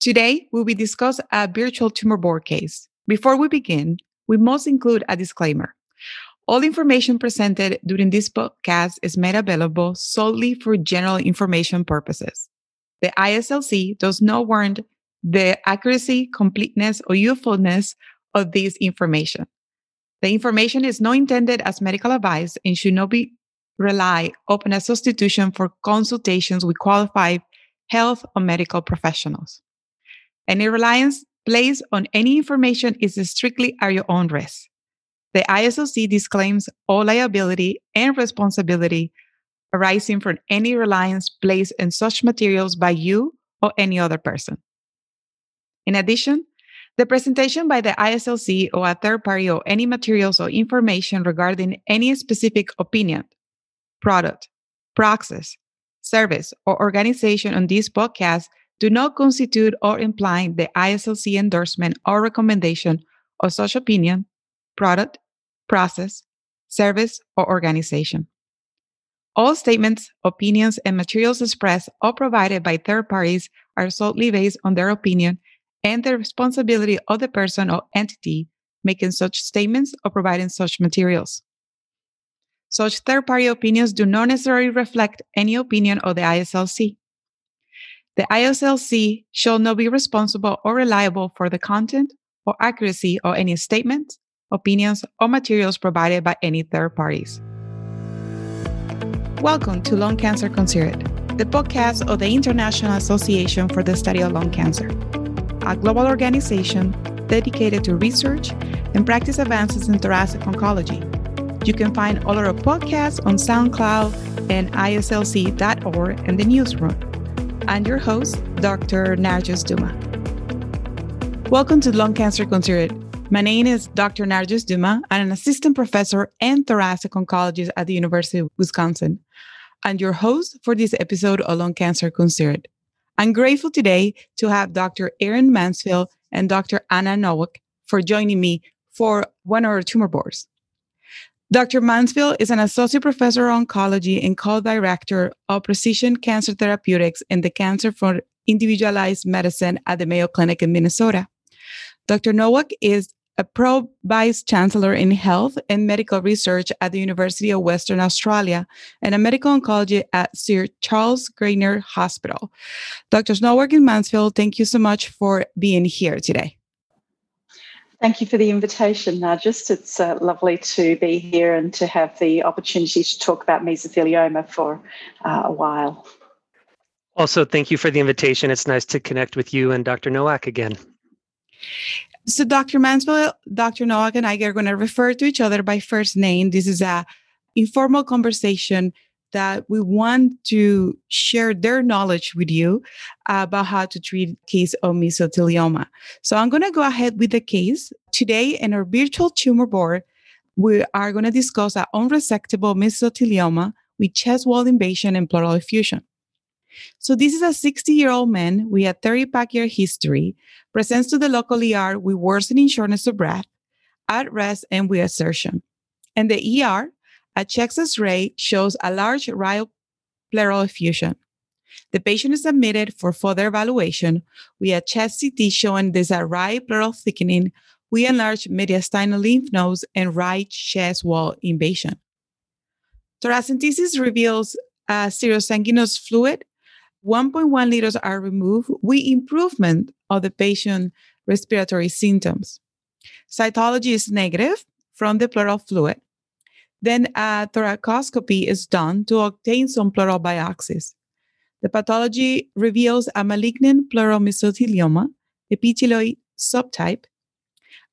Today, we will discuss a virtual tumor board case. Before we begin, we must include a disclaimer. All information presented during this podcast is made available solely for general information purposes. The IASLC does not warrant the accuracy, completeness, or usefulness of this information. The information is not intended as medical advice and should not be relied upon as substitution for consultations with qualified health or medical professionals. Any reliance placed on any information is strictly at your own risk. The IASLC disclaims all liability and responsibility arising from any reliance placed in such materials by you or any other person. In addition, the presentation by the IASLC or a third party of any materials or information regarding any specific opinion, product, process, service, or organization on this podcast do not constitute or imply the IASLC endorsement or recommendation of such opinion, product, process, service, or organization. All statements, opinions, and materials expressed or provided by third parties are solely based on their opinion and the responsibility of the person or entity making such statements or providing such materials. Such third party opinions do not necessarily reflect any opinion of the IASLC. The IASLC shall not be responsible or reliable for the content or accuracy of any statements, opinions, or materials provided by any third parties. Welcome to Lung Cancer Considered, the podcast of the International Association for the Study of Lung Cancer, a global organization dedicated to research and practice advances in thoracic oncology. You can find all our podcasts on SoundCloud and IASLC.org and the newsroom. I'm your host, Dr. Narjust Duma. Welcome to Lung Cancer Considered. My name is Dr. Narjust Duma. I'm an assistant professor and thoracic oncologist at the University of Wisconsin. I'm your host for this episode of Lung Cancer Considered. I'm grateful today to have Dr. Aaron Mansfield and Dr. Anna Nowak for joining me for one of our tumor boards. Dr. Mansfield is an associate professor of oncology and co-director of precision cancer therapeutics in the Cancer for Individualized Medicine at the Mayo Clinic in Minnesota. Dr. Nowak is a pro vice chancellor in health and medical research at the University of Western Australia and a medical oncologist at Sir Charles Gairdner Hospital. Dr. Nowak and Mansfield, thank you so much for being here today. Thank you for the invitation, Narjust. It's uh, lovely to be here and to have the opportunity to talk about mesothelioma for uh, a while. Also, thank you for the invitation. It's nice to connect with you and Dr. Nowak again. So, Dr. Mansfield, Dr. Nowak, and I are going to refer to each other by first name. This is a informal conversation that we want to share their knowledge with you about how to treat case of mesothelioma. So I'm going to go ahead with the case. Today in our virtual tumor board, we are going to discuss an unresectable mesothelioma with chest wall invasion and pleural effusion. So this is a 60-year-old man with a 30-pack year history, presents to the local ER with worsening shortness of breath, at rest and with assertion. And the ER a chest X-ray shows a large right pleural effusion. The patient is admitted for further evaluation with a chest CT showing there's a right pleural thickening with enlarged mediastinal lymph nodes and right chest wall invasion. Thoracentesis reveals a serosanguinous fluid. 1.1 liters are removed with improvement of the patient respiratory symptoms. Cytology is negative from the pleural fluid. Then a thoracoscopy is done to obtain some pleural biopsies. The pathology reveals a malignant pleural mesothelioma, epithelioid subtype.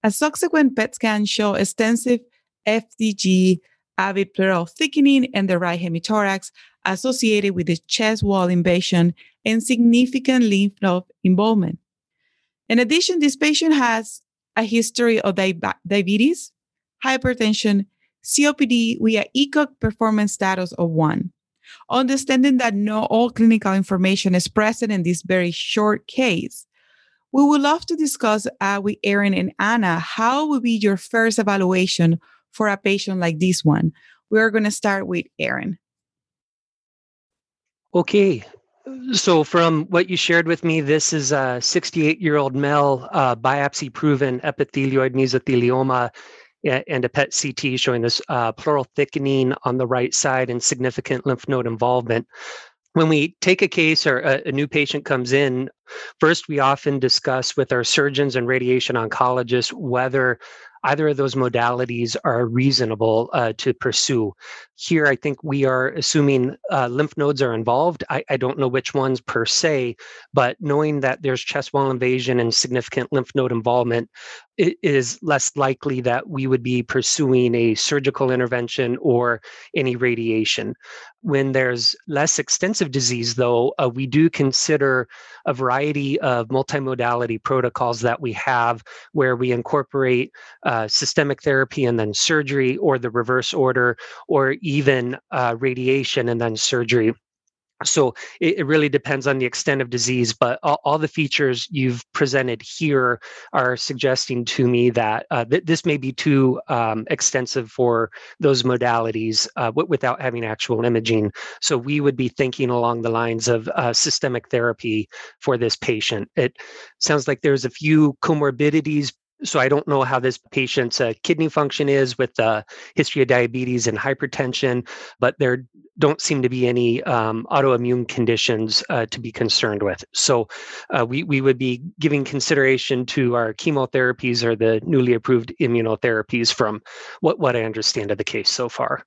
A subsequent PET scan shows extensive FDG avid pleural thickening in the right hemithorax associated with the chest wall invasion and significant lymph node involvement. In addition, this patient has a history of di- diabetes, hypertension, COPD with an ECOG performance status of one. Understanding that not all clinical information is present in this very short case, we would love to discuss uh, with Aaron and Anna how would be your first evaluation for a patient like this one. We're going to start with Aaron. Okay. So, from what you shared with me, this is a 68 year old male uh, biopsy proven epithelioid mesothelioma and a PET CT showing this uh, pleural thickening on the right side and significant lymph node involvement. When we take a case or a, a new patient comes in, first we often discuss with our surgeons and radiation oncologists whether either of those modalities are reasonable uh, to pursue. Here, I think we are assuming uh, lymph nodes are involved. I, I, don't know which ones per se, but knowing that there's chest wall invasion and significant lymph node involvement, it is less likely that we would be pursuing a surgical intervention or any radiation. When there's less extensive disease, though, uh, we do consider a variety of multimodality protocols that we have where we incorporate uh, systemic therapy and then surgery, or the reverse order, or even uh, radiation and then surgery. So it, it, really depends on the extent of disease but all, all, the features you've presented here are suggesting to me that uh, th- this may be too um, extensive for those modalities uh, w- without having actual imaging. So we would be thinking along the lines of uh, systemic therapy for this patient. It sounds like there's a few comorbidities so I don't know how this patient's uh, kidney function is with the history of diabetes and hypertension, but there don't seem to be any um, autoimmune conditions uh, to be concerned with. So uh, we we would be giving consideration to our chemotherapies or the newly approved immunotherapies from what what I understand of the case so far.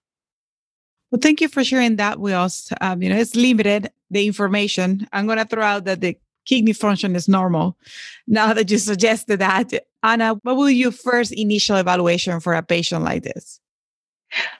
Well, thank you for sharing that with us. Um, you know, it's limited the information. I'm going to throw out that the kidney function is normal. Now that you suggested that, Anna, what will your first initial evaluation for a patient like this?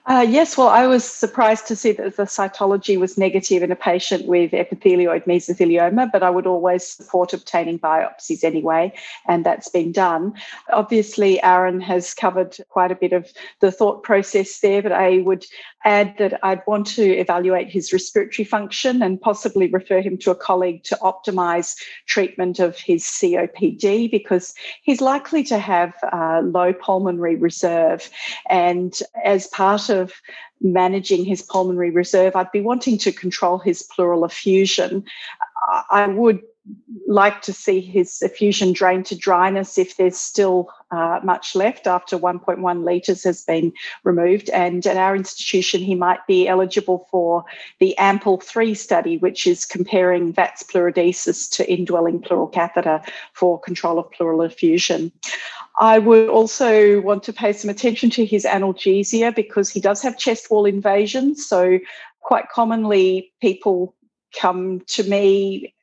Uh, yes, well, I was surprised to see that the cytology was negative in a patient with epithelioid mesothelioma, but I would always support obtaining biopsies anyway, and that's been done. Obviously, Aaron has covered quite a bit of the thought process there, but I would add that I'd want to evaluate his respiratory function and possibly refer him to a colleague to optimize treatment of his COPD because he's likely to have uh, low pulmonary reserve. And as part of managing his pulmonary reserve, I'd be wanting to control his pleural effusion. I would like to see his effusion drain to dryness if there's still uh, much left after 1.1 litres has been removed. And at our institution, he might be eligible for the AMPLE 3 study, which is comparing VATS pleurodesis to indwelling pleural catheter for control of pleural effusion. I would also want to pay some attention to his analgesia because he does have chest wall invasion. So, quite commonly, people come to me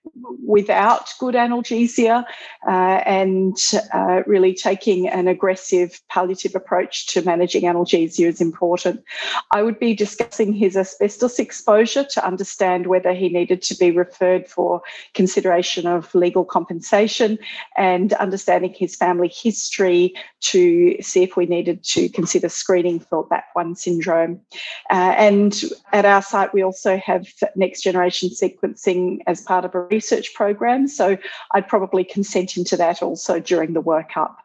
without good analgesia uh, and uh, really taking an aggressive palliative approach to managing analgesia is important. I would be discussing his asbestos exposure to understand whether he needed to be referred for consideration of legal compensation and understanding his family history to see if we needed to consider screening for BAP1 syndrome. Uh, and at our site, we also have next generation sequencing as part of a research program. So I'd probably consent into that also during the workup.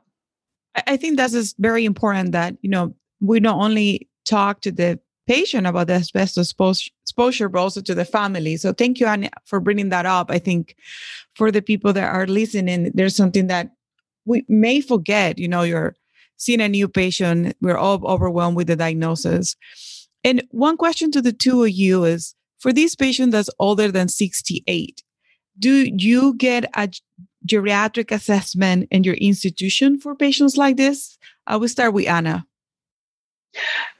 I think that is very important that, you know, we not only talk to the patient about the asbestos exposure, but also to the family. So thank you, Anna, for bringing that up. I think for the people that are listening, there's something that we may forget. You know, you're seeing a new patient, we're all overwhelmed with the diagnosis. And one question to the two of you is for this patient that's older than 68, do you get a geriatric assessment in your institution for patients like this? I will start with Anna.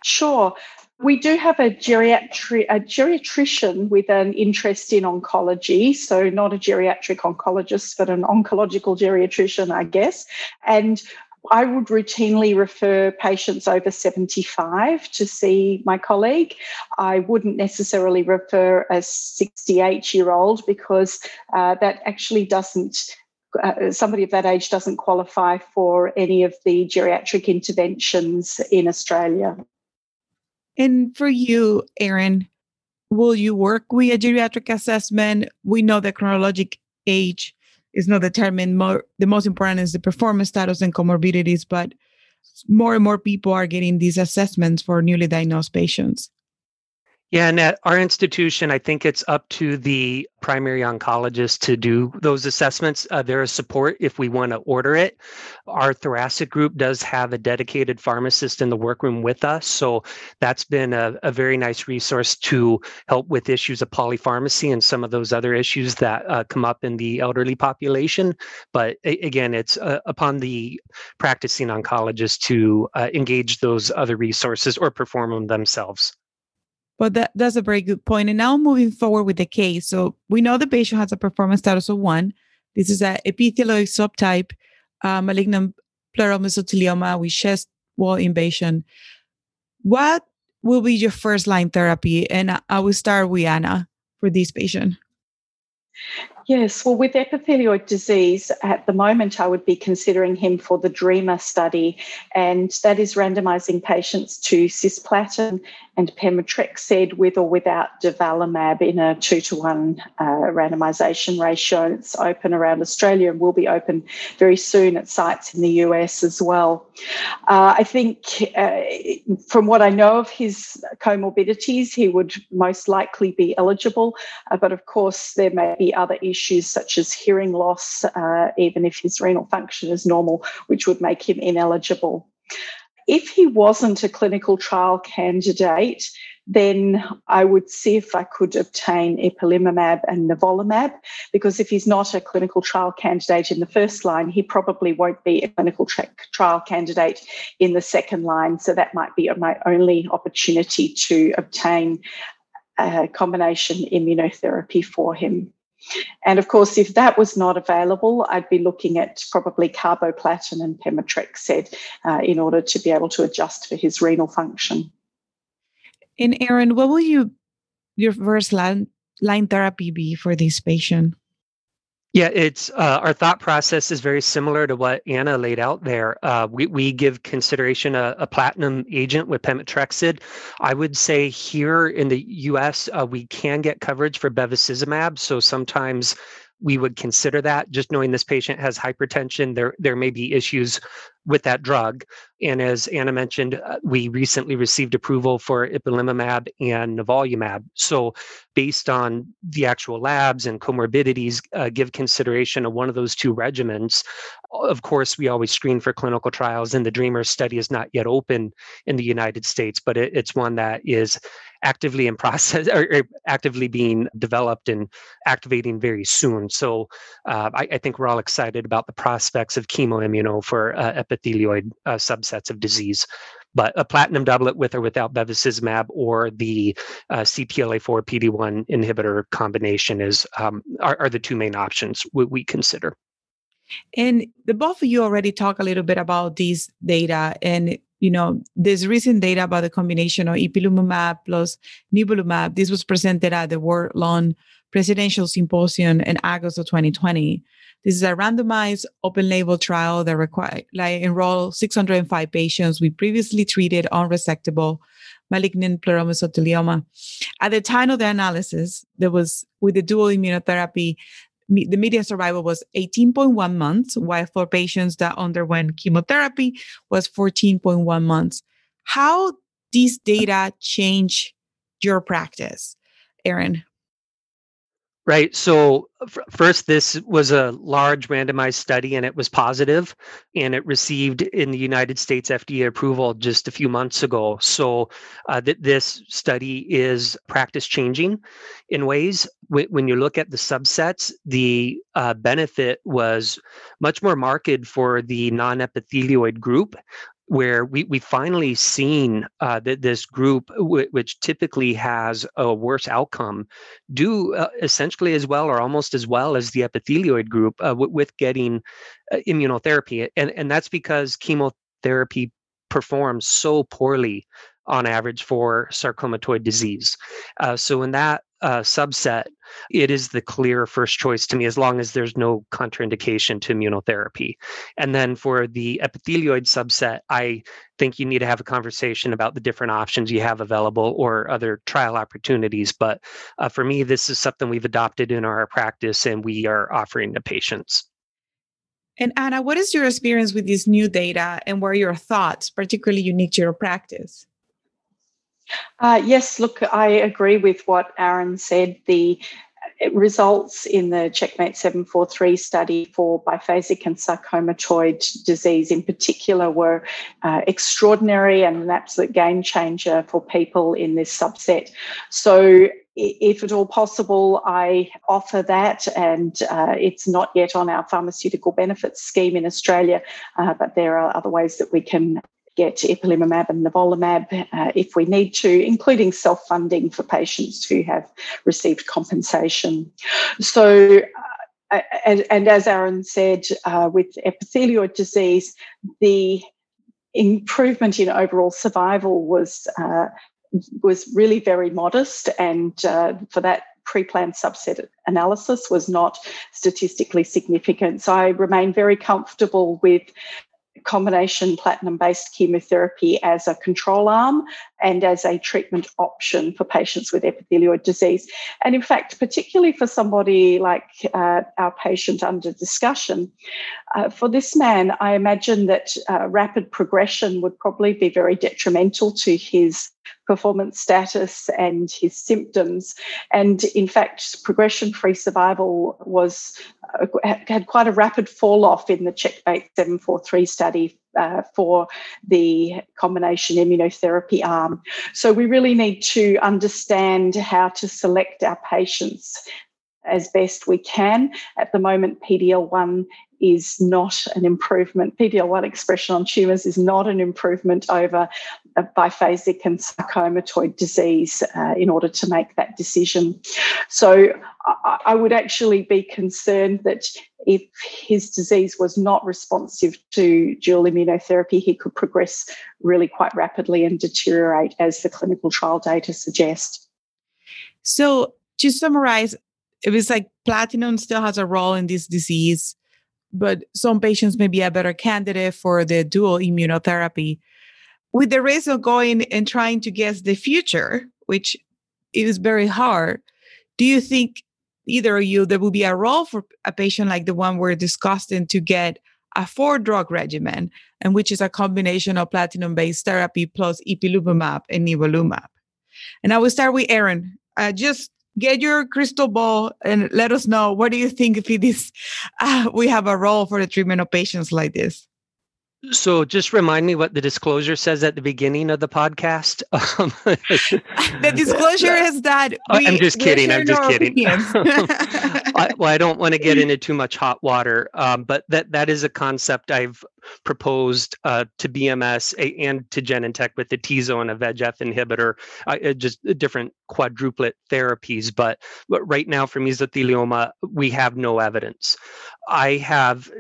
Sure. We do have a, geriatri- a geriatrician with an interest in oncology. So, not a geriatric oncologist, but an oncological geriatrician, I guess. And I would routinely refer patients over 75 to see my colleague. I wouldn't necessarily refer a 68 year old because uh, that actually doesn't. Uh, somebody of that age doesn't qualify for any of the geriatric interventions in Australia. And for you, Aaron, will you work with a geriatric assessment? We know the chronologic age is not determined. More, the most important is the performance status and comorbidities, but more and more people are getting these assessments for newly diagnosed patients. Yeah, and at our institution, I think it's up to the primary oncologist to do those assessments. Uh, there is support if we want to order it. Our thoracic group does have a dedicated pharmacist in the workroom with us. So that's been a, a very nice resource to help with issues of polypharmacy and some of those other issues that uh, come up in the elderly population. But a- again, it's uh, upon the practicing oncologist to uh, engage those other resources or perform them themselves. But that, that's a very good point. And now moving forward with the case. So we know the patient has a performance status of one. This is an epithelioid subtype, uh, malignant pleural mesothelioma with chest wall invasion. What will be your first line therapy? And I will start with Anna for this patient. Yes, well, with epithelioid disease, at the moment, I would be considering him for the DREAM3R study, and that is randomizing patients to cisplatin and pemetrexed with or without durvalumab in a two to one uh, randomization ratio. It's open around Australia and will be open very soon at sites in the US as well. Uh, I think, uh, from what I know of his comorbidities, he would most likely be eligible, uh, but of course, there may be other issues such as hearing loss, uh, even if his renal function is normal, which would make him ineligible. If he wasn't a clinical trial candidate, then I would see if I could obtain ipilimumab and nivolumab, because if he's not a clinical trial candidate in the first line, he probably won't be a clinical tra- trial candidate in the second line. So that might be my only opportunity to obtain a combination immunotherapy for him. And of course, if that was not available, I'd be looking at probably carboplatin and pemetrexed uh, in order to be able to adjust for his renal function. And Aaron, what will you your first line line therapy be for this patient? Yeah, it's uh, our thought process is very similar to what Anna laid out there. Uh, we we give consideration a, a, platinum agent with pemetrexed. I would say here in the U.S. Uh, we can get coverage for bevacizumab, so sometimes we would consider that. Just knowing this patient has hypertension, there there may be issues with that drug. And as Anna mentioned, uh, we recently received approval for ipilimumab and nivolumab. So, based on the actual labs and comorbidities, uh, give consideration of one of those two regimens. Of course, we always screen for clinical trials, and the DREAM3R study is not yet open in the United States, but it, it's one that is actively in process or, or, actively being developed and activating very soon. So, uh, I, I, think we're all excited about the prospects of chemoimmuno for uh, epithelioid uh, subsets of disease. But a platinum doublet with or without bevacizumab or the uh, CTLA4 PD1 inhibitor combination is um, are, are, the two main options we, we consider. And the both of you already talk a little bit about these data and you know, there's recent data about the combination of ipilimumab plus nivolumab. This was presented at the World Lung Presidential Symposium in August of 2020. This is a randomized open label trial that require like enroll 605 patients with previously treated unresectable malignant pleural mesothelioma. At the time of the analysis, there was with the dual immunotherapy, the median survival was 18.1 months, while for patients that underwent chemotherapy was 14.1 months. How these data change your practice, Aaron? Right. So, f- first, this was a large randomized study and it was positive, and it received in the United States FDA approval just a few months ago. So, uh, th- this study is practice changing in ways. W- when you look at the subsets, the uh, benefit was much more marked for the non epithelioid group where we we finally seen uh, that this group, w- which typically has a worse outcome, do uh, essentially as well or almost as well as the epithelioid group uh, w- with getting uh, immunotherapy, and and that's because chemotherapy performs so poorly on average for sarcomatoid disease. Uh, so in that uh, subset, it is the clear first choice to me as long as there's no contraindication to immunotherapy. And then for the epithelioid subset, I think you need to have a conversation about the different options you have available or other trial opportunities. But uh, for me, this is something we've adopted in our practice and we are offering to patients. And Anna, what is your experience with this new data and what are your thoughts, particularly unique to your practice? Uh, yes, look, I agree with what Aaron said. The results in the Checkmate 743 study for biphasic and sarcomatoid disease in particular were uh, extraordinary and an absolute game changer for people in this subset. So if at all possible, I offer that, and uh, it's not yet on our pharmaceutical benefits scheme in Australia, uh, but there are other ways that we can get ipilimumab and nivolumab uh, if we need to, including self funding for patients who have received compensation. So, uh, and, and, as Aaron said, uh, with epithelioid disease, the improvement in overall survival was uh, was really very modest, and uh, for that pre-planned subset analysis was not statistically significant. So I remain very comfortable with combination platinum based chemotherapy as a control arm and as a treatment option for patients with epithelioid disease. And in fact, particularly for somebody like uh, our patient under discussion, uh, for this man, I imagine that uh, rapid progression would probably be very detrimental to his performance status and his symptoms. And in fact, progression free survival was uh, had quite a rapid fall off in the Checkmate 743 study uh, for the combination immunotherapy arm. So we really need to understand how to select our patients as best we can. At the moment, PDL1 is not an improvement. PDL1 expression on tumours is not an improvement over biphasic and sarcomatoid disease uh, in order to make that decision. So I, I would actually be concerned that if his disease was not responsive to dual immunotherapy, he could progress really quite rapidly and deteriorate as the clinical trial data suggest. So, to summarize, it was like platinum still has a role in this disease, but some patients may be a better candidate for the dual immunotherapy. With the risk of going and trying to guess the future, which is very hard, do you think either of you there will be a role for a patient like the one we're discussing to get a four drug regimen, and which is a combination of platinum based therapy plus ipilimumab and nivolumab? And I will start with Aaron. Uh, just get your crystal ball and let us know what do you think if it is uh, we have a role for the treatment of patients like this so just remind me what the disclosure says at the beginning of the podcast. Um, the disclosure is that we, I'm just kidding. I'm just kidding. I, well, I don't want to get into too much hot water, um, but that that is a concept I've proposed uh, to BMS and to Genentech with the TESO and a VEGF inhibitor, uh, just different quadruplet therapies. But, but right now for mesothelioma, we have no evidence. I have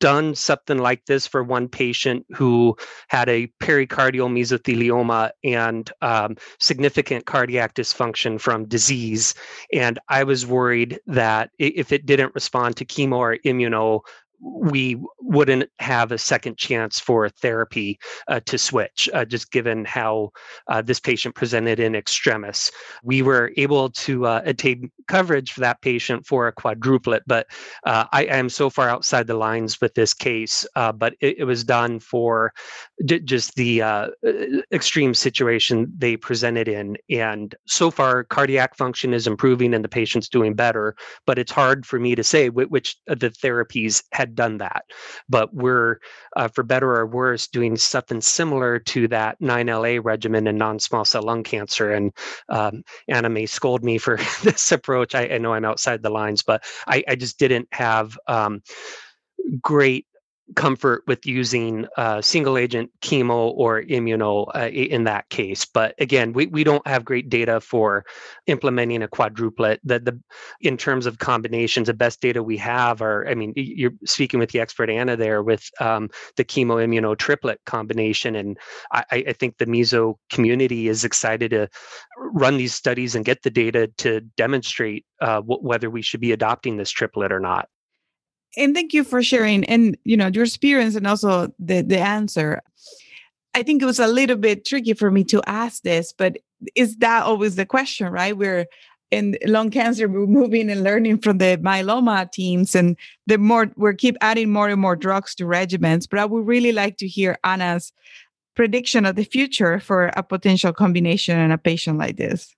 done something like this for one patient who had a pericardial mesothelioma and um, significant cardiac dysfunction from disease. And I was worried that if it didn't respond to chemo or immuno, we wouldn't have a second chance for therapy uh, to switch, uh, just given how uh, this patient presented in extremis. We were able to uh, attain coverage for that patient for a quadruplet, but uh, I, am so far outside the lines with this case. Uh, but it, it, was done for d- just the extreme situation they presented in. And so far, cardiac function is improving and the patient's doing better, but it's hard for me to say which, which the therapies had done that. But we're, uh, for better or worse, doing something similar to that 9LA regimen in non small cell lung cancer. And um, Anna may scold me for this approach. I, I, know I'm outside the lines, but I, I just didn't have um, great comfort with using uh, single agent chemo or immuno uh, in that case. But again, we, we don't have great data for implementing a quadruplet. The, the in terms of combinations, the best data we have are, I mean, you're speaking with the expert Anna there with um, the chemo immuno triplet combination, and I, I think the meso community is excited to run these studies and get the data to demonstrate uh, w- whether we should be adopting this triplet or not and thank you for sharing and you know your experience and also the the answer i think it was a little bit tricky for me to ask this but is that always the question right we're in lung cancer we're moving and learning from the myeloma teams and the more we're keep adding more and more drugs to regimens but i would really like to hear anna's prediction of the future for a potential combination in a patient like this?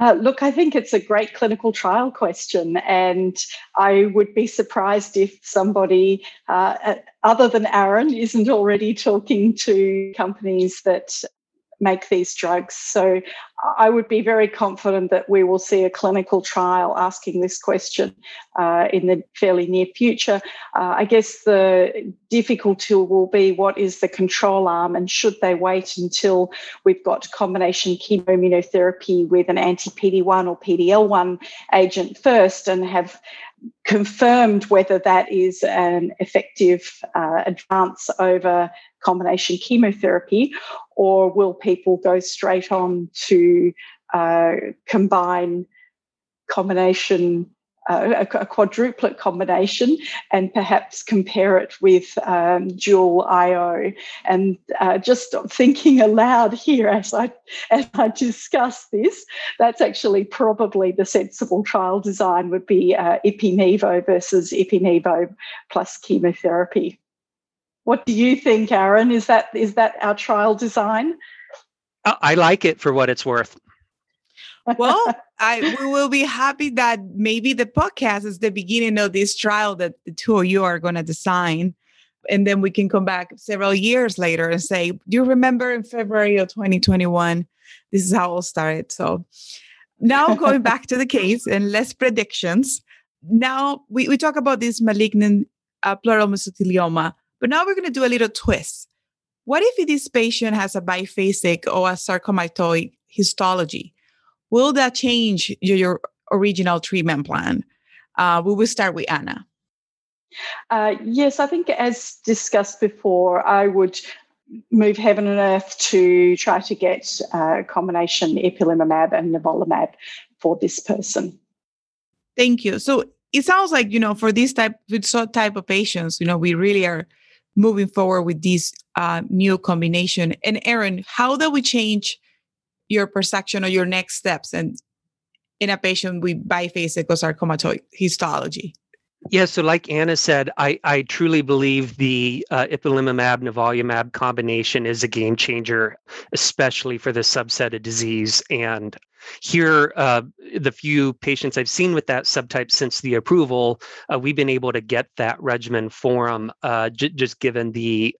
Uh, look, I think it's a great clinical trial question, and I would be surprised if somebody uh, other than Aaron isn't already talking to companies that make these drugs. So I would be very confident that we will see a clinical trial asking this question uh, in the fairly near future. Uh, I guess the difficulty will be what is the control arm and should they wait until we've got combination chemoimmunotherapy with an anti PD1 or PDL1 agent first and have confirmed whether that is an effective uh, advance over combination chemotherapy, or will people go straight on to uh, combine combination a, a, quadruplet combination and perhaps compare it with um, dual IO. And uh, just thinking aloud here as I as I discuss this, that's actually probably the sensible trial design would be uh, ipi-nivo versus ipi-nivo plus chemotherapy. What do you think, Aaron? Is that is that our trial design? I like it for what it's worth well, I we will be happy that maybe the podcast is the beginning of this trial that the two of you are going to design. And then we can come back several years later and say, Do you remember in February of 2021? This is how it all started. So now going back to the case and less predictions. Now we, we talk about this malignant uh, pleural mesothelioma, but now we're going to do a little twist. What if this patient has a biphasic or a sarcomatoid histology? Will that change your, your original treatment plan? Uh, we will start with Anna. Uh, yes, I think as discussed before, I would move heaven and earth to try to get a combination ipilimumab and nivolumab for this person. Thank you. So it sounds like you know for this type with so type of patients, you know, we really are moving forward with this uh, new combination. And Aaron, how do we change your perception or your next steps and in a patient with biphasic or sarcomatoid histology? Yeah, so like Anna said, I, I truly believe the uh, ipilimumab nivolumab combination is a game changer, especially for this subset of disease. And here, uh, the few patients I've seen with that subtype since the approval, uh, we've been able to get that regimen for them uh, j- just given the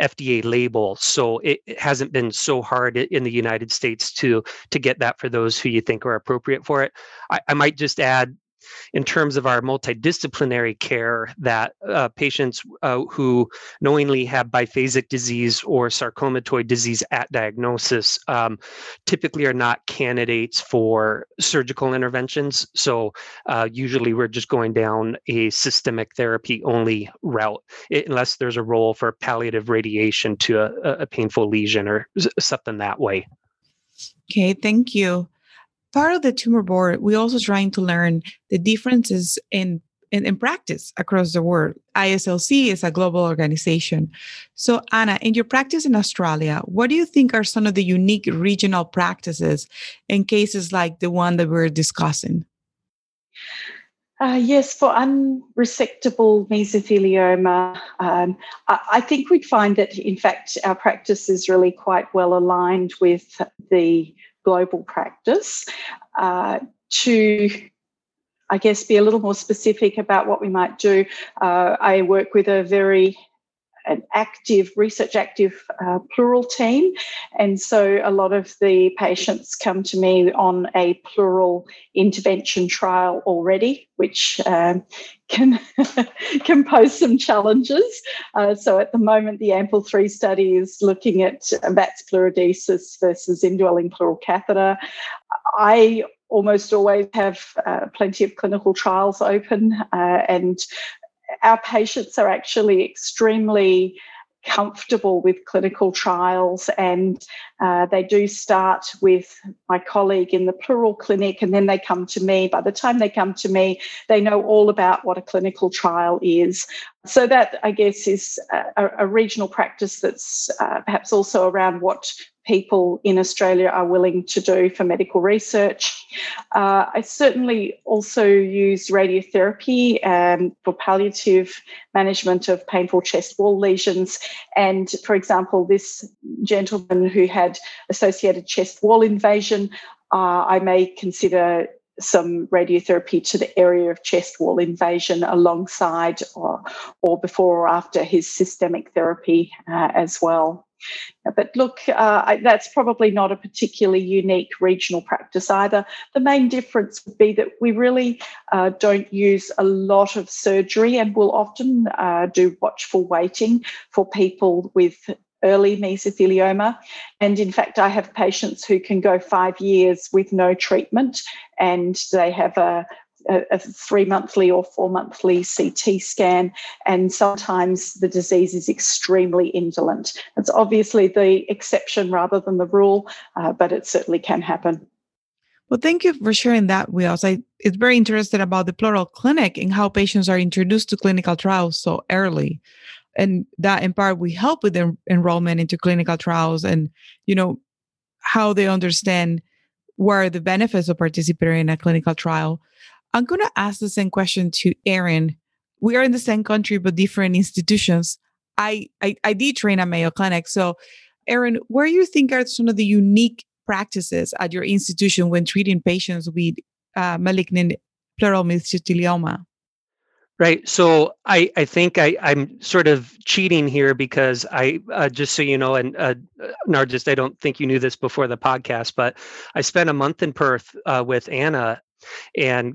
FDA label. So it, it, hasn't been so hard in the United States to to get that for those who you think are appropriate for it. I, I might just add in terms of our multidisciplinary care that uh, patients uh, who knowingly have biphasic disease or sarcomatoid disease at diagnosis um, typically are not candidates for surgical interventions. So uh, usually we're just going down a systemic therapy only route, unless there's a role for palliative radiation to a, a painful lesion or something that way. Okay, thank you part of the tumor board, we're also trying to learn the differences in, in, in practice across the world. IASLC is a global organization. So, Anna, in your practice in Australia, what do you think are some of the unique regional practices in cases like the one that we're discussing? Uh, yes, for unresectable mesothelioma, um, I, I, think we'd find that, in fact, our practice is really quite well aligned with the global practice uh, to I guess, be a little more specific about what we might do. Uh, I work with a very an active, research active uh, pleural team. And so a lot of the patients come to me on a pleural intervention trial already, which um, can, can pose some challenges. Uh, so at the moment, the AMPLE 3 study is looking at VATS pleurodesis versus indwelling pleural catheter. I almost always have uh, plenty of clinical trials open uh, and our patients are actually extremely comfortable with clinical trials and Uh, they do start with my colleague in the pleural clinic and then they come to me. By the time they come to me, they know all about what a clinical trial is. So, that I guess is a, a regional practice that's uh, perhaps also around what people in Australia are willing to do for medical research. Uh, I certainly also use radiotherapy um, for palliative management of painful chest wall lesions. And for example, this gentleman who had associated chest wall invasion, uh, I may consider some radiotherapy to the area of chest wall invasion alongside or, or before or after his systemic therapy uh, as well. But look, uh, that's probably not a particularly unique regional practice either. The main difference would be that we really uh, don't use a lot of surgery and will often uh, do watchful waiting for people with early mesothelioma. And in fact, I have patients who can go five years with no treatment and they have a, a, three monthly or four monthly CT scan, and sometimes the disease is extremely indolent. It's obviously the exception rather than the rule, uh, but it certainly can happen. Well, thank you for sharing that with us. I, it's very interested about the pleural clinic and how patients are introduced to clinical trials so early and that in part we help with their enrollment into clinical trials and you know how they understand what are the benefits of participating in a clinical trial. I'm going to ask the same question to aaron. We are in the same country but different institutions. I i, I did train at mayo clinic. So aaron where do you think are some of the unique practices at your institution when treating patients with uh, malignant pleural mesothelioma Right. So I, I think I, I'm sort of cheating here because I, uh, just so you know, and uh, Narjust, I don't think you knew this before the podcast, but I spent a month in Perth uh, with Anna and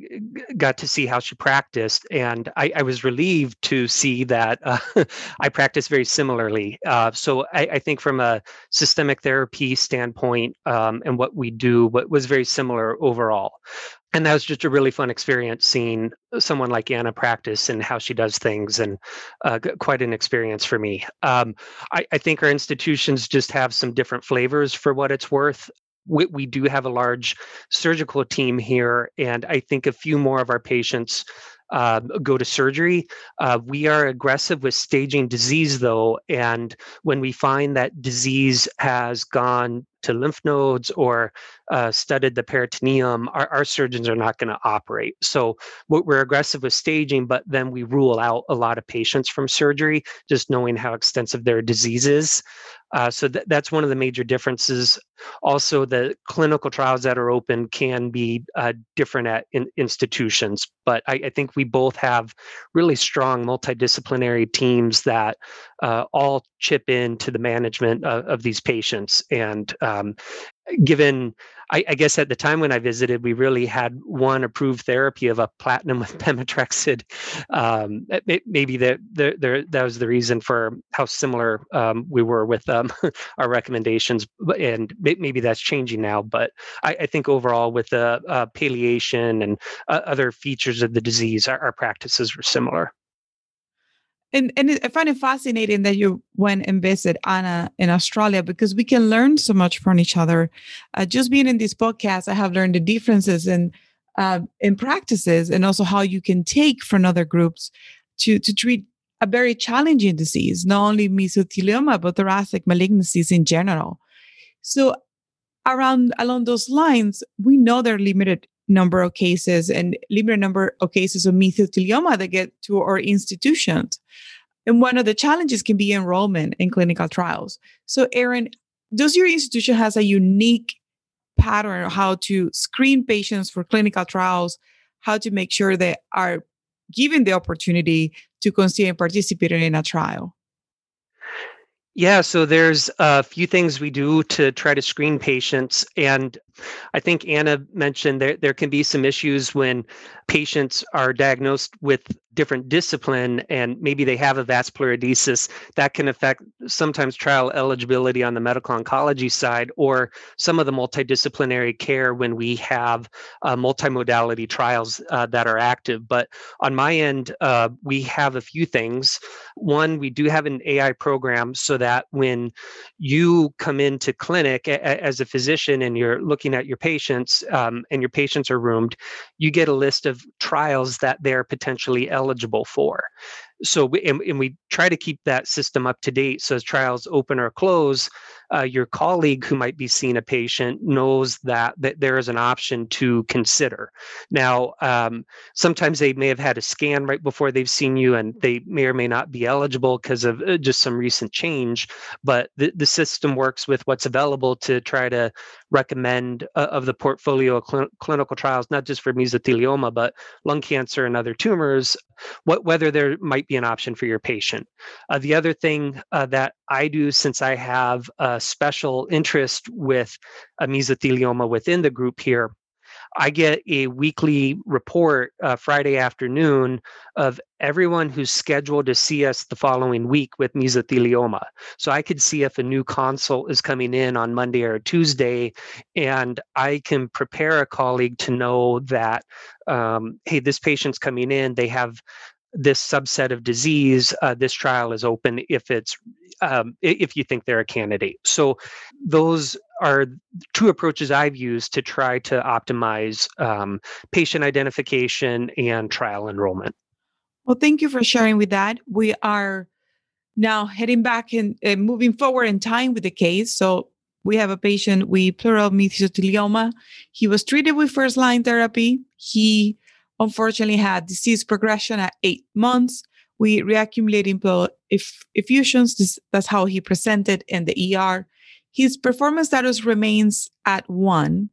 got to see how she practiced. And I, I was relieved to see that uh, I practice very similarly. Uh, so I, I, think from a systemic therapy standpoint um, and what we do, what was very similar overall and that was just a really fun experience seeing someone like Anna practice and how she does things, and uh, quite an experience for me. Um, I, I, think our institutions just have some different flavors for what it's worth. We, we do have a large surgical team here, and I think a few more of our patients uh, go to surgery. Uh, we are aggressive with staging disease, though, and when we find that disease has gone to lymph nodes or uh, studded the peritoneum, our, our surgeons are not going to operate. So what we're aggressive with staging, but then we rule out a lot of patients from surgery, just knowing how extensive their disease is. Uh, so th- that's one of the major differences. Also, the clinical trials that are open can be uh, different at in- institutions, but I, I, think we both have really strong multidisciplinary teams that uh, all chip in to the management of, of these patients. And um, given I, I, guess at the time when I visited, we really had one approved therapy of a platinum with pemetrexed. Um, maybe that that was the reason for how similar um, we were with um, our recommendations, and maybe that's changing now. But I, I think overall, with the uh, palliation and uh, other features of the disease, our, our practices were similar. And and I find it fascinating that you went and visit Anna in Australia because we can learn so much from each other. Uh, just being in this podcast, I have learned the differences in uh, in practices and also how you can take from other groups to to treat a very challenging disease, not only mesothelioma but thoracic malignancies in general. So around along those lines, we know there are limited number of cases and limited number of cases of mesothelioma that get to our institutions. And one of the challenges can be enrollment in clinical trials. So, Aaron, does your institution has a unique pattern how to screen patients for clinical trials, how to make sure they are given the opportunity to consider participating in a trial? Yeah, so there's a few things we do to try to screen patients, and I think Anna mentioned there, there can be some issues when patients are diagnosed with different discipline and maybe they have a VATS pleurodesis that can affect sometimes trial eligibility on the medical oncology side or some of the multidisciplinary care when we have uh, multimodality trials uh, that are active. But on my end uh, we have a few things. One we do have an ai program so that when you come into clinic a- as a physician and you're looking at your patients um, and your patients are roomed you get a list of trials that they're potentially eligible eligible for. So, we, and, and we try to keep that system up to date. So, as trials open or close, uh, your colleague who might be seeing a patient knows that, that there is an option to consider. Now, um, sometimes they may have had a scan right before they've seen you and they may or may not be eligible because of uh, just some recent change, but the, the system works with what's available to try to recommend uh, of the portfolio of cl- clinical trials, not just for mesothelioma, but lung cancer and other tumors, what, whether there might be an option for your patient. Uh, the other thing uh, that I do, since I have special interest with a mesothelioma within the group here, I get a weekly report uh, Friday afternoon of everyone who's scheduled to see us the following week with mesothelioma. So I could see if a new consult is coming in on Monday or Tuesday, and I can prepare a colleague to know that, um, hey, this patient's coming in, they have this subset of disease, uh, this trial is open if it's um, if you think they're a candidate. So those are two approaches I've used to try to optimize um, patient identification and trial enrollment. Well, thank you for sharing with that. We are now heading back and uh, moving forward in time with the case. So we have a patient with pleural mesothelioma. He was treated with first line therapy. He unfortunately had disease progression at eight months. We reaccumulating if effusions. That's how he presented in the ER. His performance status remains at one.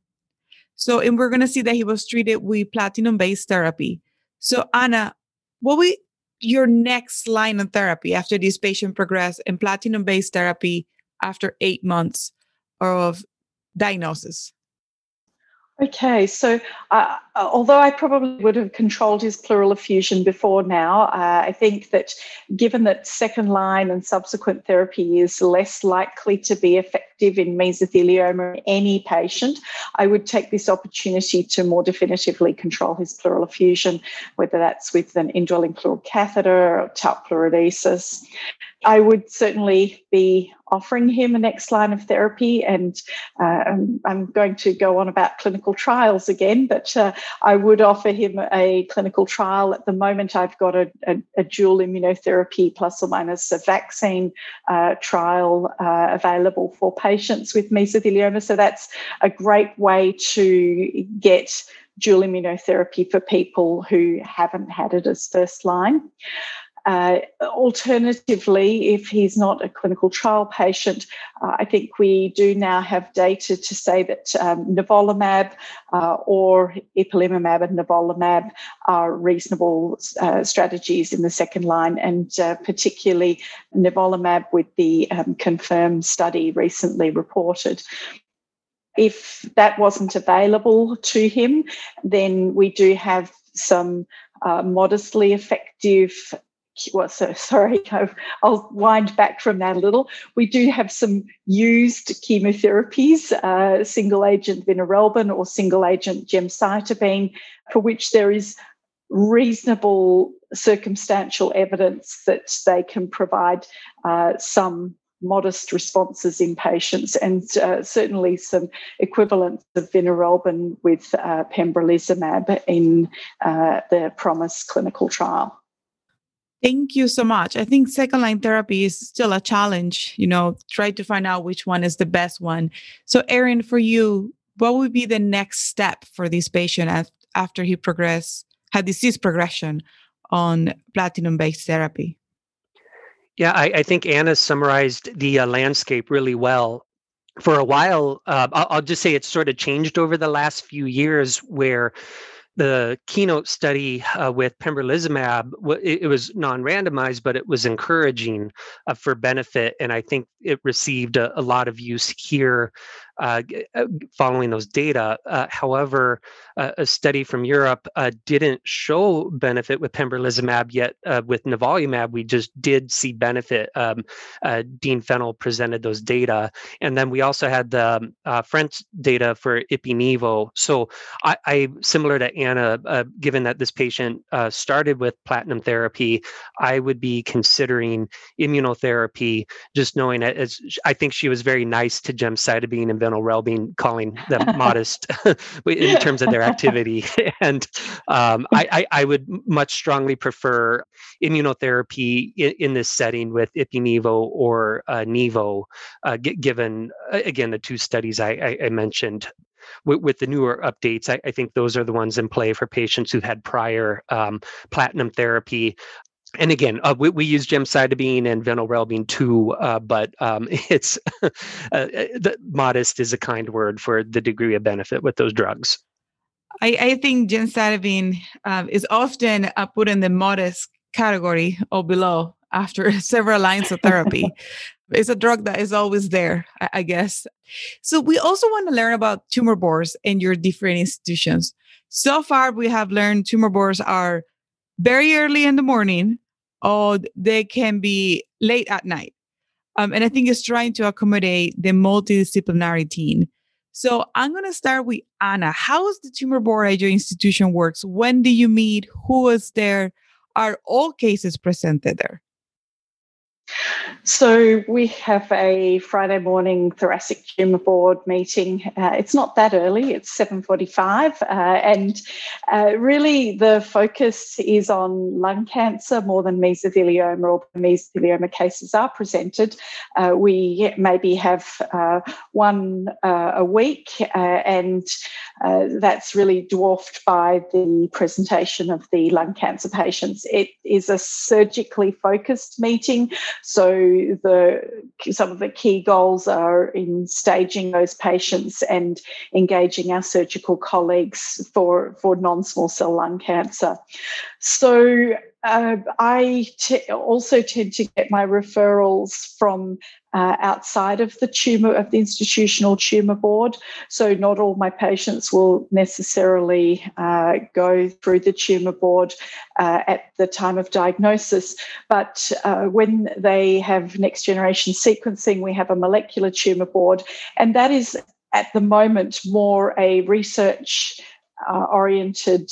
So, and we're going to see that he was treated with platinum based therapy. So, Anna, what we your next line of therapy after this patient progressed in platinum based therapy after eight months of diagnosis? Okay, so uh, although I probably would have controlled his pleural effusion before now, uh, I think that given that second line and subsequent therapy is less likely to be effective in mesothelioma in any patient, I would take this opportunity to more definitively control his pleural effusion, whether that's with an indwelling pleural catheter or talc pleurodesis. I would certainly be offering him a next line of therapy, and uh, I'm going to go on about clinical trials again, but uh, I would offer him a clinical trial. At the moment, I've got a, a, a dual immunotherapy plus or minus a vaccine uh, trial uh, available for patients with mesothelioma. So that's a great way to get dual immunotherapy for people who haven't had it as first line. Uh, alternatively, if he's not a clinical trial patient, uh, I think we do now have data to say that um, nivolumab uh, or ipilimumab and nivolumab are reasonable uh, strategies in the second line, and uh, particularly nivolumab with the um, confirmed study recently reported. If that wasn't available to him, then we do have some uh, modestly effective well, so sorry, I'll wind back from that a little. We do have some used chemotherapies, uh, single agent vinorelbine or single agent gemcitabine, for which there is reasonable circumstantial evidence that they can provide uh, some modest responses in patients and uh, certainly some equivalents of vinorelbine with uh, pembrolizumab in uh, the PROMISE clinical trial. Thank you so much. I think second line therapy is still a challenge, you know, try to find out which one is the best one. So, Aaron, for you, what would be the next step for this patient after he progress had disease progression on platinum based therapy? Yeah, I, I, think Anna summarized the uh, landscape really well. For a while, uh, I'll, I'll just say it's sort of changed over the last few years where the keynote study uh, with pembrolizumab it, was non-randomized but it was encouraging uh, for benefit and i think it received a, a lot of use here uh, uh, following those data. Uh, however, uh, a study from Europe uh, didn't show benefit with pembrolizumab, yet with nivolumab, we just did see benefit. Um, Dean Fennell presented those data. And then we also had the um, French data for Ipi-Nivo. So I, I, similar to Anna, given that this patient started with platinum therapy, I would be considering immunotherapy, just knowing as I think she was very nice to gemcitabine and Relbine calling them modest in terms of their activity. and um, I, I, I, would much strongly prefer immunotherapy in, in this setting with Ipi-Nivo or uh, Nivo, uh, g- given, uh, again, the two studies I, I, I mentioned with, with, the newer updates, I, I, think those are the ones in play for patients who've had prior um, platinum therapy and again, uh, we, we use gemcitabine and vinorelbine too, uh, but um, it's uh, uh, the, modest is a kind word for the degree of benefit with those drugs. I, I think gemcitabine um, is often uh, put in the modest category or below after several lines of therapy. it's a drug that is always there, I, I guess. So we also want to learn about tumor boards in your different institutions. So far, we have learned tumor boards are very early in the morning or they can be late at night. Um, and I think it's trying to accommodate the multidisciplinary team. So I'm going to start with Anna. How is the tumor board at your institution works? When do you meet? Who is there? Are all cases presented there? So we have a Friday morning thoracic tumor board meeting. Uh, it's not that early; it's seven forty-five, uh, and uh, really the focus is on lung cancer more than mesothelioma. Or mesothelioma cases are presented. Uh, we maybe have uh, one uh, a week, and that's really dwarfed by the presentation of the lung cancer patients. It is a surgically focused meeting. So the some of the key goals are in staging those patients and engaging our surgical colleagues for for non-small cell lung cancer. So uh, I t- also tend to get my referrals from uh, outside of the tumor of the institutional tumor board. So not all my patients will necessarily uh, go through the tumor board uh, at the time of diagnosis, but uh, when they have next generation sequencing, we have a molecular tumor board, and that is at the moment more a research uh, oriented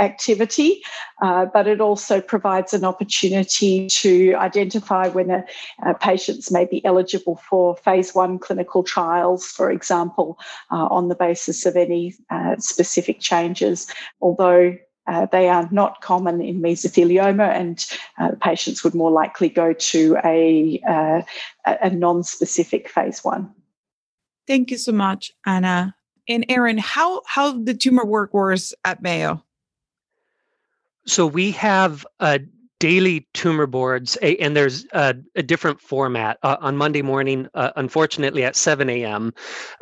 activity, uh, but it also provides an opportunity to identify when a, a patients may be eligible for phase one clinical trials, for example, uh, on the basis of any uh, specific changes. Although uh, they are not common in mesothelioma, and uh, patients would more likely go to a, uh, a non specific phase one. Thank you so much, Anna. And Aaron, how, how the tumor work works at Mayo? So we have a daily tumor boards, and there's a, a different format. Uh, on Monday morning, uh, unfortunately at 7 a.m.,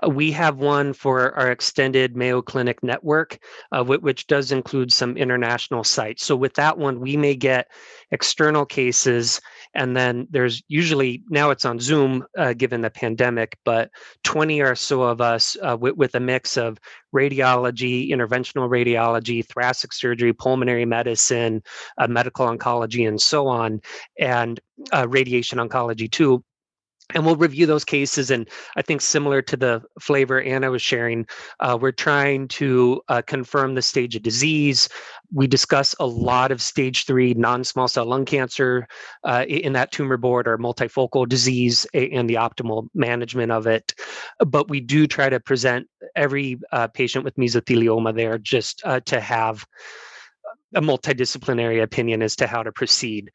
uh, we have one for our extended Mayo Clinic network, uh, which does include some international sites. So with that one, we may get external cases and then there's usually now it's on zoom uh, given the pandemic but 20 or so of us uh, with, with, a mix of radiology interventional radiology thoracic surgery pulmonary medicine uh, medical oncology and so on and uh, radiation oncology too and we'll review those cases and i think similar to the flavor anna was sharing uh, we're trying to uh, confirm the stage of disease. We discuss a lot of stage three non-small cell lung cancer uh, in that tumor board or multifocal disease and the optimal management of it. But we do try to present every uh, patient with mesothelioma there just uh, to have a multidisciplinary opinion as to how to proceed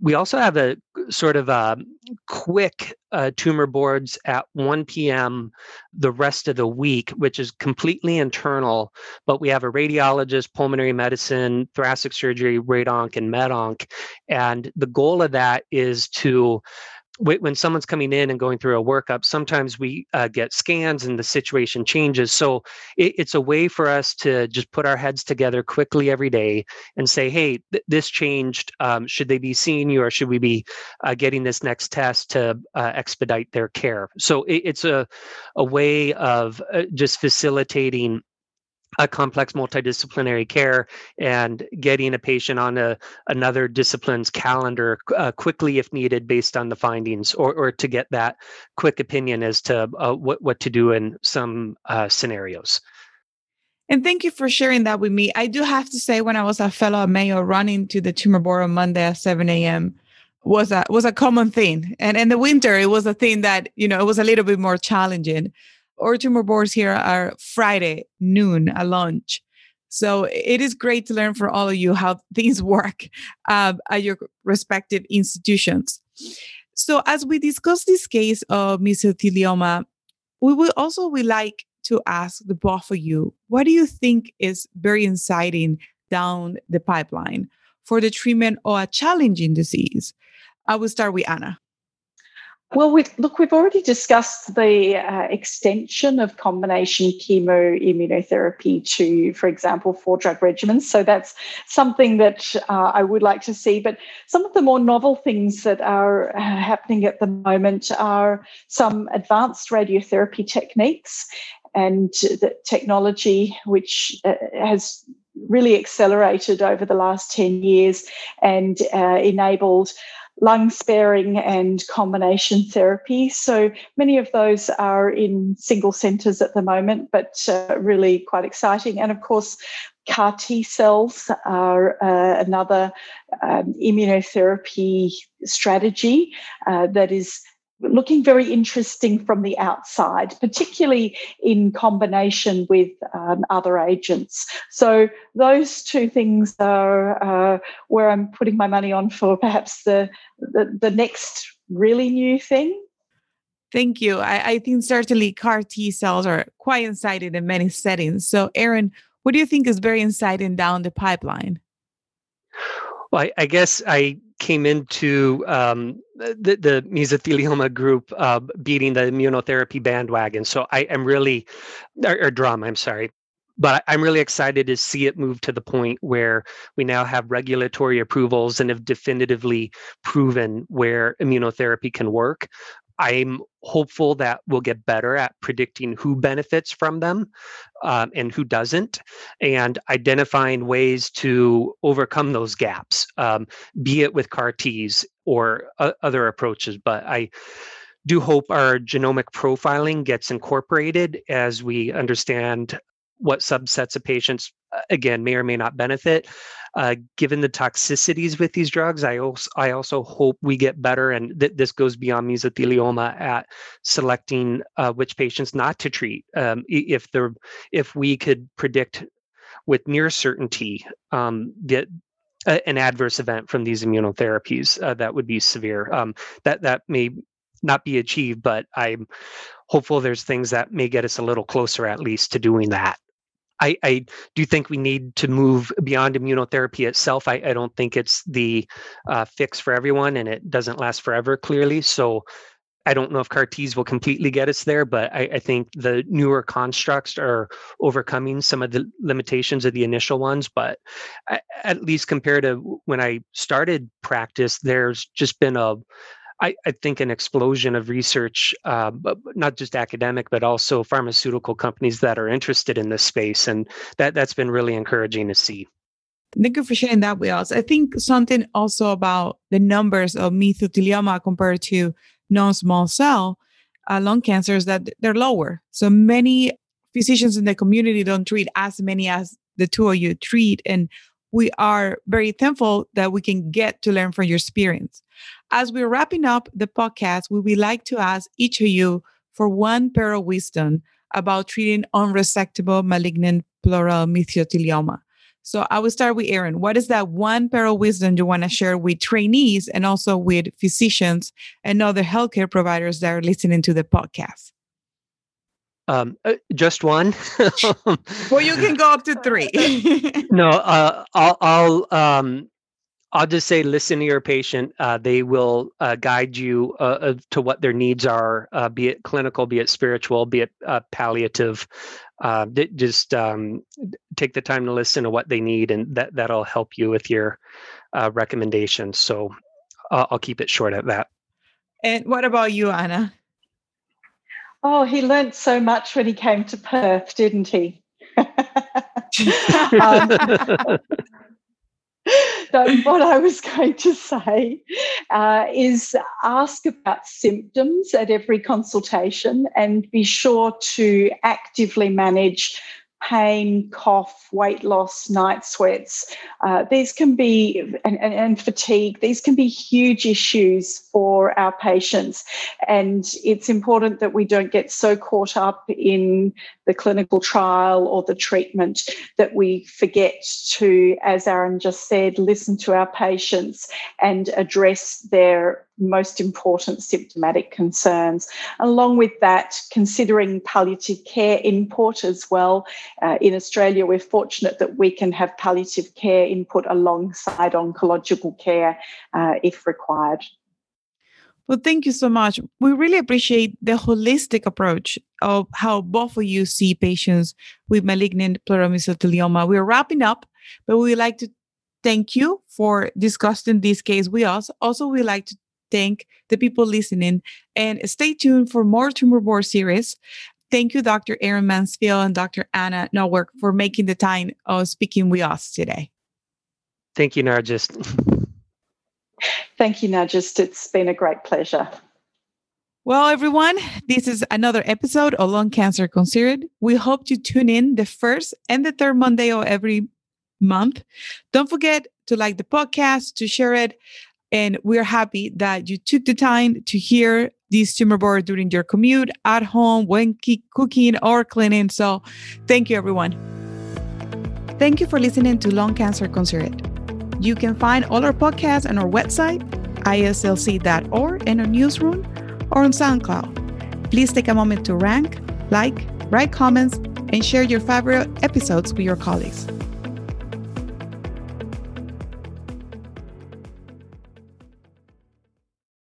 we also have a sort of a um, quick uh, tumor boards at 1 p.m. the rest of the week, which is completely internal. But we have a radiologist, pulmonary medicine, thoracic surgery, radonc, and medonc. And the goal of that is to when someone's coming in and going through a workup, sometimes we uh, get scans and the situation changes. So it, it's a way for us to just put our heads together quickly every day and say, hey, th- this changed. Um, should they be seeing you or should we be uh, getting this next test to uh, expedite their care? So it, it's a, a way of uh, just facilitating a complex multidisciplinary care and getting a patient on a, another discipline's calendar uh, quickly if needed based on the findings or, or to get that quick opinion as to uh, what, what to do in some uh, scenarios. And thank you for sharing that with me. I do have to say, when I was a fellow at Mayo, running to the tumor board on Monday at 7 a.m. was a was a common thing. And in the winter, it was a thing that, you know, it was a little bit more challenging our tumor boards here are Friday noon a lunch. So it is great to learn from all of you how things work uh, at your respective institutions. So as we discuss this case of mesothelioma, we will also we like to ask the both of you, what do you think is very exciting down the pipeline for the treatment of a challenging disease? I will start with Anna. Well, we, look, we've already discussed the uh, extension of combination chemoimmunotherapy to, for example, four drug regimens. So that's something that uh, I would like to see. But some of the more novel things that are uh, happening at the moment are some advanced radiotherapy techniques and the technology, which uh, has really accelerated over the last 10 years and uh, enabled lung sparing and combination therapy. So many of those are in single centres at the moment, but uh, really quite exciting. And of course, CAR T cells are uh, another um, immunotherapy strategy uh, that is looking very interesting from the outside, particularly in combination with um, other agents. So those two things are uh, where I'm putting my money on for perhaps the the, the next really new thing. Thank you. I, I think certainly CAR T cells are quite exciting in many settings. So, Aaron, what do you think is very exciting down the pipeline? Well, I, I guess I came into um, the, the mesothelioma group uh, beating the immunotherapy bandwagon. So I am really, or, or drum, I'm sorry. But I'm really excited to see it move to the point where we now have regulatory approvals and have definitively proven where immunotherapy can work. I'm hopeful that we'll get better at predicting who benefits from them um, and who doesn't, and identifying ways to overcome those gaps, um, be it with CAR Ts or uh, other approaches. But I do hope our genomic profiling gets incorporated as we understand what subsets of patients uh, again may or may not benefit uh, given the toxicities with these drugs, I also I also hope we get better, and that this goes beyond mesothelioma at selecting uh, which patients not to treat. Um, if the if we could predict with near certainty um, that an adverse event from these immunotherapies uh, that would be severe, um, that that may not be achieved, but I'm hopeful there's things that may get us a little closer at least to doing that. I, I, do think we need to move beyond immunotherapy itself. I, I don't think it's the uh, fix for everyone, and it doesn't last forever. Clearly, so I don't know if CAR Ts will completely get us there, but I, I, think the newer constructs are overcoming some of the limitations of the initial ones. But at least compared to when I started practice, there's just been a I, I, think an explosion of research, uh, not just academic, but also pharmaceutical companies that are interested in this space, and that that's been really encouraging to see. Thank you for sharing that with us. I think something also about the numbers of mesothelioma compared to non-small cell uh, lung cancers that they're lower. So many physicians in the community don't treat as many as the two of you treat, and we are very thankful that we can get to learn from your experience. As we're wrapping up the podcast, we would like to ask each of you for one pair of wisdom about treating unresectable malignant pleural mesothelioma. So I will start with Aaron. What is that one pair of wisdom you want to share with trainees and also with physicians and other healthcare providers that are listening to the podcast? Um, uh, just one. well, you can go up to three. no, uh, I'll, I'll um, I'll just say, listen to your patient. Uh, they will uh, guide you uh, uh to what their needs are, uh, be it clinical, be it spiritual, be it uh, palliative. just um, take the time to listen to what they need, and that that'll help you with your recommendations. So I'll keep it short at that. And what about you, Anna? Oh, he learned so much when he came to Perth, didn't he? um, what I was going to say uh, is ask about symptoms at every consultation and be sure to actively manage pain, cough, weight loss, night sweats. Uh, these can be, and, and, and, fatigue, these can be huge issues for our patients. And it's important that we don't get so caught up in the clinical trial or the treatment that we forget to, as Aaron just said, listen to our patients and address their most important symptomatic concerns. Along with that, considering palliative care input as well. Uh, in Australia, we're fortunate that we can have palliative care input alongside oncological care uh, if required. Well, thank you so much. We really appreciate the holistic approach of how both of you see patients with malignant pleural mesothelioma. We're wrapping up, but we would like to thank you for discussing this case with us. Also, we like to thank the people listening and stay tuned for more tumor board series. Thank you, Dr. Aaron Mansfield and Dr. Anna Nowak, for making the time of speaking with us today. Thank you, Narjust. Thank you, Narjust. It's been a great pleasure. Well, everyone, this is another episode of Lung Cancer Considered. We hope to tune in the first and the third Monday of every month. Don't forget to like the podcast, to share it, and we're happy that you took the time to hear these tumor boards during your commute, at home, when cooking or cleaning. So thank you, everyone. Thank you for listening to Lung Cancer Considered. You can find all our podcasts on our website, iaslc.org, and our newsroom, or on SoundCloud. Please take a moment to rank, like, write comments, and share your favorite episodes with your colleagues.